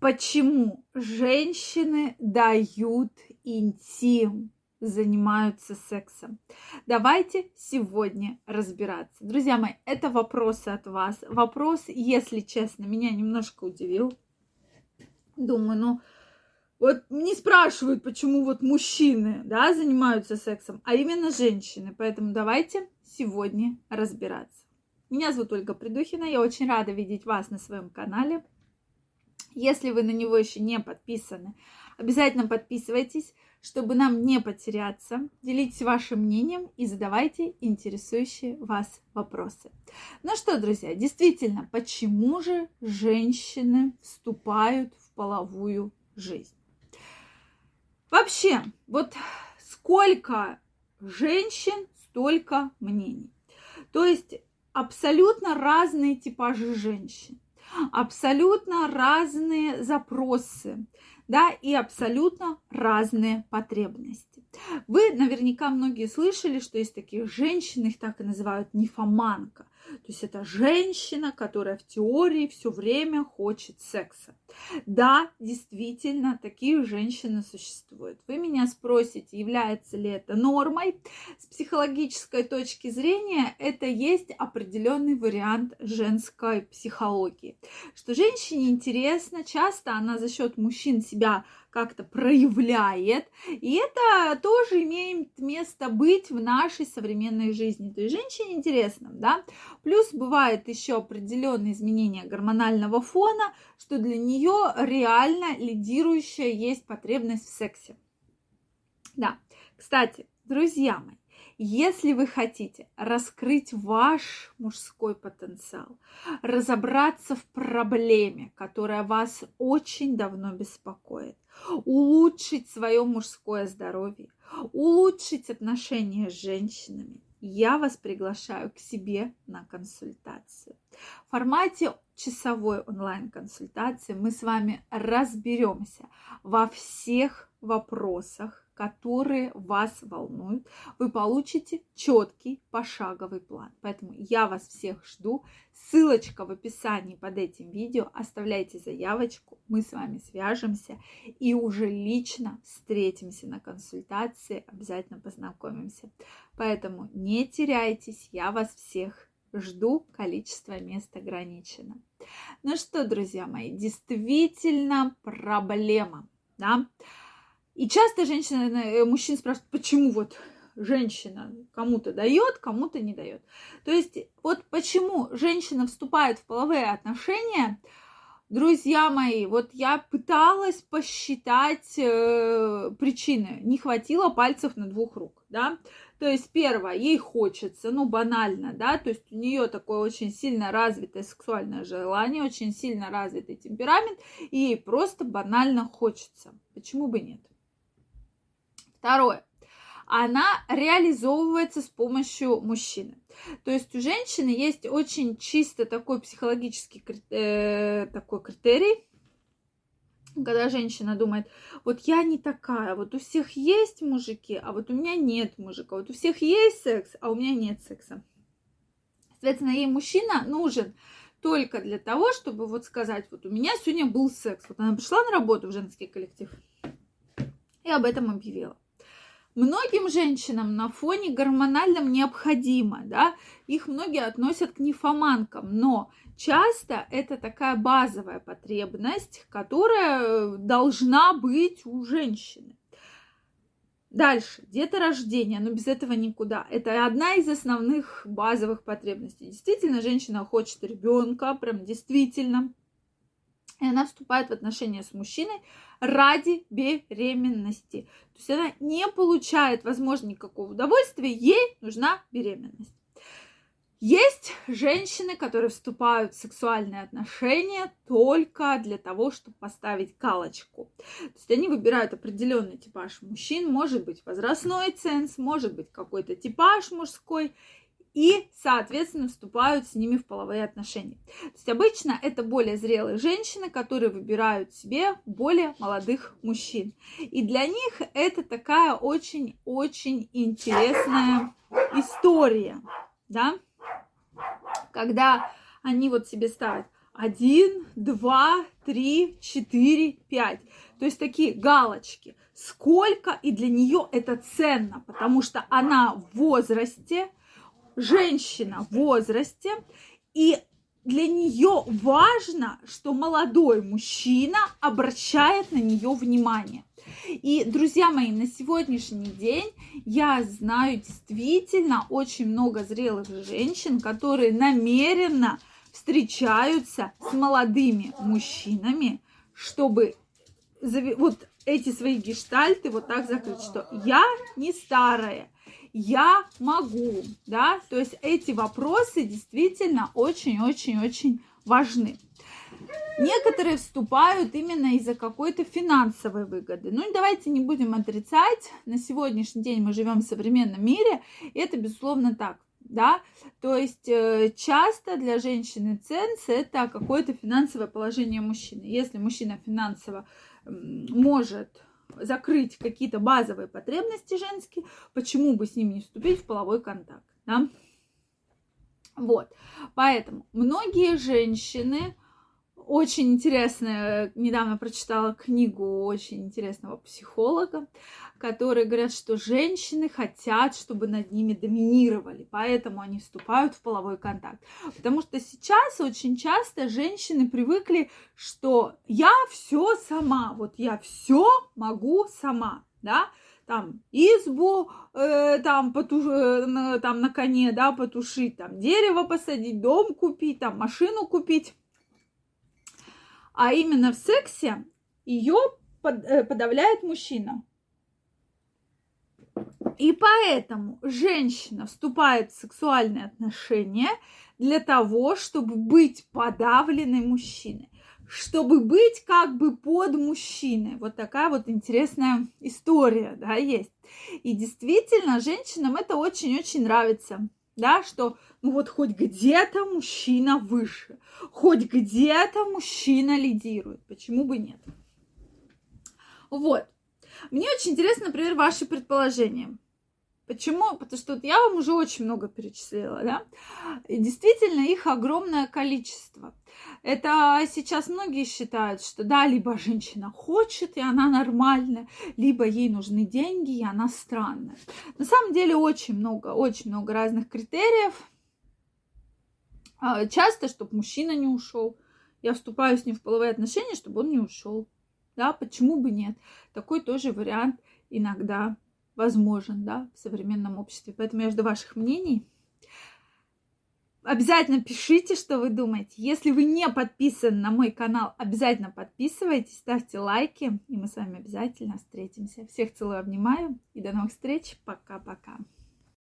почему женщины дают интим, занимаются сексом. Давайте сегодня разбираться. Друзья мои, это вопросы от вас. Вопрос, если честно, меня немножко удивил. Думаю, ну, вот не спрашивают, почему вот мужчины, да, занимаются сексом, а именно женщины. Поэтому давайте сегодня разбираться. Меня зовут Ольга Придухина, я очень рада видеть вас на своем канале. Если вы на него еще не подписаны, обязательно подписывайтесь, чтобы нам не потеряться. Делитесь вашим мнением и задавайте интересующие вас вопросы. Ну что, друзья, действительно, почему же женщины вступают в половую жизнь? Вообще, вот сколько женщин, столько мнений. То есть абсолютно разные типажи женщин, абсолютно разные запросы, да, и абсолютно разные потребности. Вы наверняка многие слышали, что есть такие женщины, их так и называют нефоманка. То есть это женщина, которая в теории все время хочет секса. Да, действительно, такие женщины существуют. Вы меня спросите, является ли это нормой? С психологической точки зрения это есть определенный вариант женской психологии. Что женщине интересно, часто она за счет мужчин себя как-то проявляет. И это тоже имеет место быть в нашей современной жизни. То есть женщине интересно, да. Плюс бывает еще определенные изменения гормонального фона, что для нее реально лидирующая есть потребность в сексе. Да, кстати, друзья мои, если вы хотите раскрыть ваш мужской потенциал, разобраться в проблеме, которая вас очень давно беспокоит, улучшить свое мужское здоровье, улучшить отношения с женщинами, я вас приглашаю к себе на консультацию. В формате часовой онлайн-консультации мы с вами разберемся во всех вопросах, которые вас волнуют, вы получите четкий пошаговый план. Поэтому я вас всех жду. Ссылочка в описании под этим видео. Оставляйте заявочку, мы с вами свяжемся и уже лично встретимся на консультации, обязательно познакомимся. Поэтому не теряйтесь, я вас всех жду, количество мест ограничено. Ну что, друзья мои, действительно проблема, да? И часто женщина, э, мужчина спрашивают, почему вот женщина кому-то дает, кому-то не дает. То есть вот почему женщина вступает в половые отношения, друзья мои, вот я пыталась посчитать э, причины, не хватило пальцев на двух рук, да. То есть первое, ей хочется, ну банально, да, то есть у нее такое очень сильно развитое сексуальное желание, очень сильно развитый темперамент, и ей просто банально хочется. Почему бы нет? Второе. Она реализовывается с помощью мужчины. То есть у женщины есть очень чисто такой психологический э, такой критерий, когда женщина думает, вот я не такая, вот у всех есть мужики, а вот у меня нет мужика, вот у всех есть секс, а у меня нет секса. Соответственно, ей мужчина нужен только для того, чтобы вот сказать, вот у меня сегодня был секс. Вот она пришла на работу в женский коллектив и об этом объявила многим женщинам на фоне гормональном необходимо, да, их многие относят к нефоманкам, но часто это такая базовая потребность, которая должна быть у женщины. Дальше, деторождение, но без этого никуда. Это одна из основных базовых потребностей. Действительно, женщина хочет ребенка, прям действительно. И она вступает в отношения с мужчиной, ради беременности. То есть она не получает, возможно, никакого удовольствия, ей нужна беременность. Есть женщины, которые вступают в сексуальные отношения только для того, чтобы поставить галочку. То есть они выбирают определенный типаж мужчин, может быть возрастной ценз, может быть какой-то типаж мужской, и, соответственно, вступают с ними в половые отношения. То есть обычно это более зрелые женщины, которые выбирают себе более молодых мужчин. И для них это такая очень-очень интересная история, да, когда они вот себе ставят, один, два, три, четыре, пять. То есть такие галочки. Сколько и для нее это ценно, потому что она в возрасте, женщина в возрасте, и для нее важно, что молодой мужчина обращает на нее внимание. И, друзья мои, на сегодняшний день я знаю действительно очень много зрелых женщин, которые намеренно встречаются с молодыми мужчинами, чтобы вот эти свои гештальты вот так закрыть, что я не старая, я могу, да, то есть эти вопросы действительно очень-очень-очень важны. Некоторые вступают именно из-за какой-то финансовой выгоды. Ну, давайте не будем отрицать, на сегодняшний день мы живем в современном мире, и это, безусловно, так да, то есть э, часто для женщины ценс это какое-то финансовое положение мужчины. Если мужчина финансово может закрыть какие-то базовые потребности женские, почему бы с ним не вступить в половой контакт, да? Вот, поэтому многие женщины очень интересная, недавно прочитала книгу очень интересного психолога, которые говорят, что женщины хотят, чтобы над ними доминировали, поэтому они вступают в половой контакт. Потому что сейчас очень часто женщины привыкли, что я все сама, вот я все могу сама, да, там избу э, там, потуш... э, там на коне, да, потушить, там дерево посадить, дом купить, там машину купить а именно в сексе ее э, подавляет мужчина. И поэтому женщина вступает в сексуальные отношения для того, чтобы быть подавленной мужчиной, чтобы быть как бы под мужчиной. Вот такая вот интересная история, да, есть. И действительно, женщинам это очень-очень нравится да, что ну вот хоть где-то мужчина выше, хоть где-то мужчина лидирует, почему бы нет? Вот. Мне очень интересно, например, ваши предположения. Почему? Потому что я вам уже очень много перечислила, да? И действительно, их огромное количество. Это сейчас многие считают, что да, либо женщина хочет, и она нормальная, либо ей нужны деньги, и она странная. На самом деле очень много, очень много разных критериев. А, часто, чтобы мужчина не ушел. Я вступаю с ним в половые отношения, чтобы он не ушел. Да, почему бы нет? Такой тоже вариант иногда возможен, да, в современном обществе. Поэтому я жду ваших мнений. Обязательно пишите, что вы думаете. Если вы не подписаны на мой канал, обязательно подписывайтесь, ставьте лайки, и мы с вами обязательно встретимся. Всех целую, обнимаю, и до новых встреч. Пока-пока.